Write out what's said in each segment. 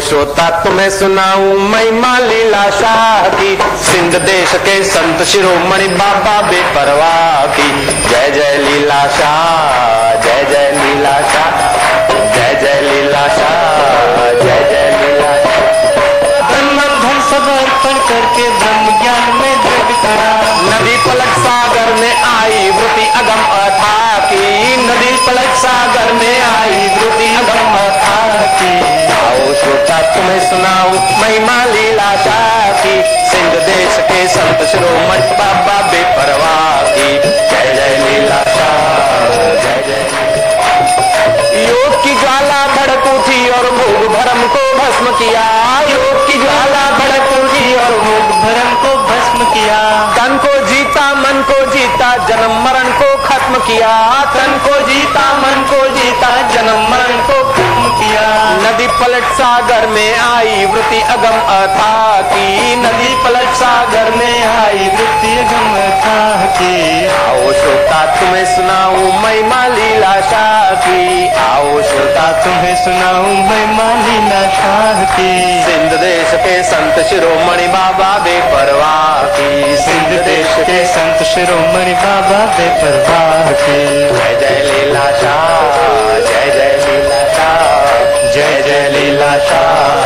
श्रोता तुम्हें सुनाऊं महिमा लीला शाह की सिंध देश के संत शिरोमणि बाबा बेपरवाह की। जय जय लीला शाह, जय जय लीला शाह। संत शिरोमणि बाबा बेपरवाह। की जय जय लीला। योग की ज्वाला भड़क उठी और भोग भरम को भस्म किया। योग की ज्वाला भड़क उठी और भोग भरम को भस्म किया। तन को जीता, मन को जीता, जन्म मरण को खत्म किया। तन को जीता, मन को जीता, जन्म मरण को नदी पलट सागर में आई वृति अगम अथा की। नदी पलट सागर में आई, वृत्ति अगम अथा की। आओ श्रोता, तुम्हें सुनाऊं महिमा लीला शाह की। आओ श्रोता, तुम्हें सुनाऊं महिमा लीला शाह की। सिंध देश के संत शिरोमणि बाबा बेपरवाह की। सिंध देश के संत शिरोमणि बाबा की। जय लीला शाह जय जय लीला शाह। जय जय लीला शाह,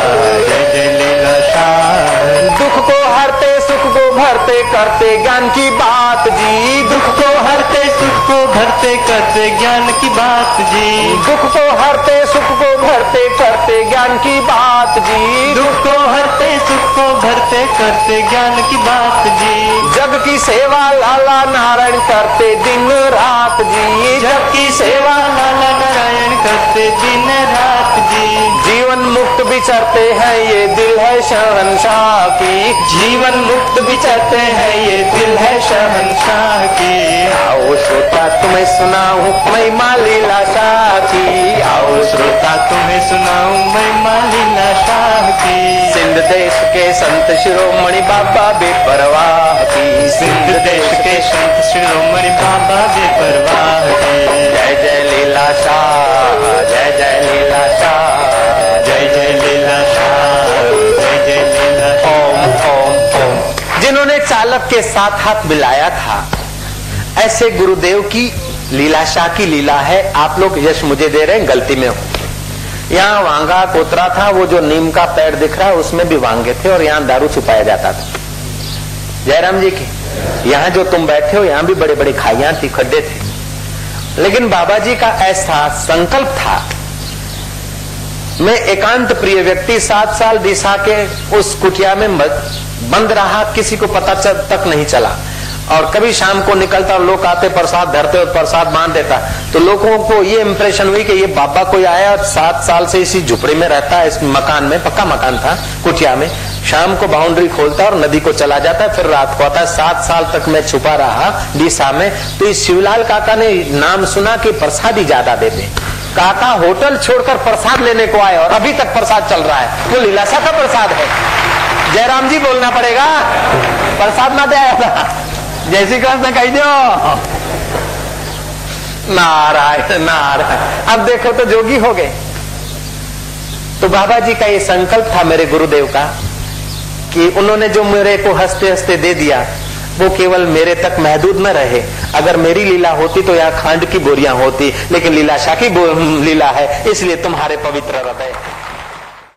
जय जय लीला शाह। दुख को हरते, सुख को भरते, करते ज्ञान की बात जी। दुख को भरते करते ज्ञान की बात जी। दुख को हरते सुख को भरते करते ज्ञान की बात जी। दुख को हरते सुख को भरते करते ज्ञान की बात जी। जग की सेवा लाला नारायण करते दिन रात जी। जग की सेवा लाला नारायण करते दिन रात जी। जीवन मुक्त विचरते हैं ये दिल है शहनशाह की। जीवन मुक्त विचरते हैं ये दिल है शहनशाह की। तुम्हें सुनाऊं महिमा लीला शाह आओ श्रोता तुम्हें सुनाऊं महिमा लीला शाह की। सिंध देश के संत शिरोमणि बाबा बेपरवाह की। सिंध देश के संत शिरोमणि बाबा बेपरवाह की। जय जय लीला शाह जय जय लीला शाह। जय जय लीला शाह जय जय लीला ओम ओम ओम। जिन्होंने चालक के साथ हाथ मिलाया था ऐसे गुरुदेव की लीला शाह की लीला है। आप लोग यश मुझे दे रहे हैं, गलती में हो। यहाँ वांगा कोतरा था, वो जो नीम का पेड़ दिख रहा है, उसमें भी वांगे थे और यहाँ दारू छुपाया जाता था। जयराम जी की, यहाँ जो तुम बैठे हो, यहाँ भी बड़े बड़े खाइया थी, खड्डे थे। लेकिन बाबा जी का ऐसा संकल्प था, मैं एकांत प्रिय व्यक्ति सात साल दिशा के उस कुटिया में बंद रहा, किसी को पता तक नहीं चला। और कभी शाम को निकलता और लोग आते, प्रसाद धरते और प्रसाद बाँध देता। तो लोगों को ये इम्प्रेशन हुई कि ये बाबा कोई आया और सात साल से इसी झुपड़ी में रहता है, इस मकान में, पक्का मकान था कुटिया में। शाम को बाउंड्री खोलता और नदी को चला जाता है, फिर रात को आता है। सात साल तक मैं छुपा रहा डीसा में। तो इस शिवलाल काका ने नाम सुना कि प्रसाद ही ज़्यादा देते काका होटल छोड़कर प्रसाद लेने को आए और अभी तक प्रसाद चल रहा है। वो तो लीलासा का प्रसाद है। जयराम जी बोलना पड़ेगा। प्रसाद ना दे जय श्री कृष्ण, कह दो नारायण नारायण। अब देखो तो जोगी हो गए। तो बाबा जी का ये संकल्प था मेरे गुरुदेव का कि उन्होंने जो मेरे को हँसते हँसते दे दिया, वो केवल मेरे तक महदूद न रहे। अगर मेरी लीला होती तो यहाँ खांड की बोरियाँ होती, लेकिन लीला शाह की लीला है, इसलिए तुम्हारे पवित्र हृदय।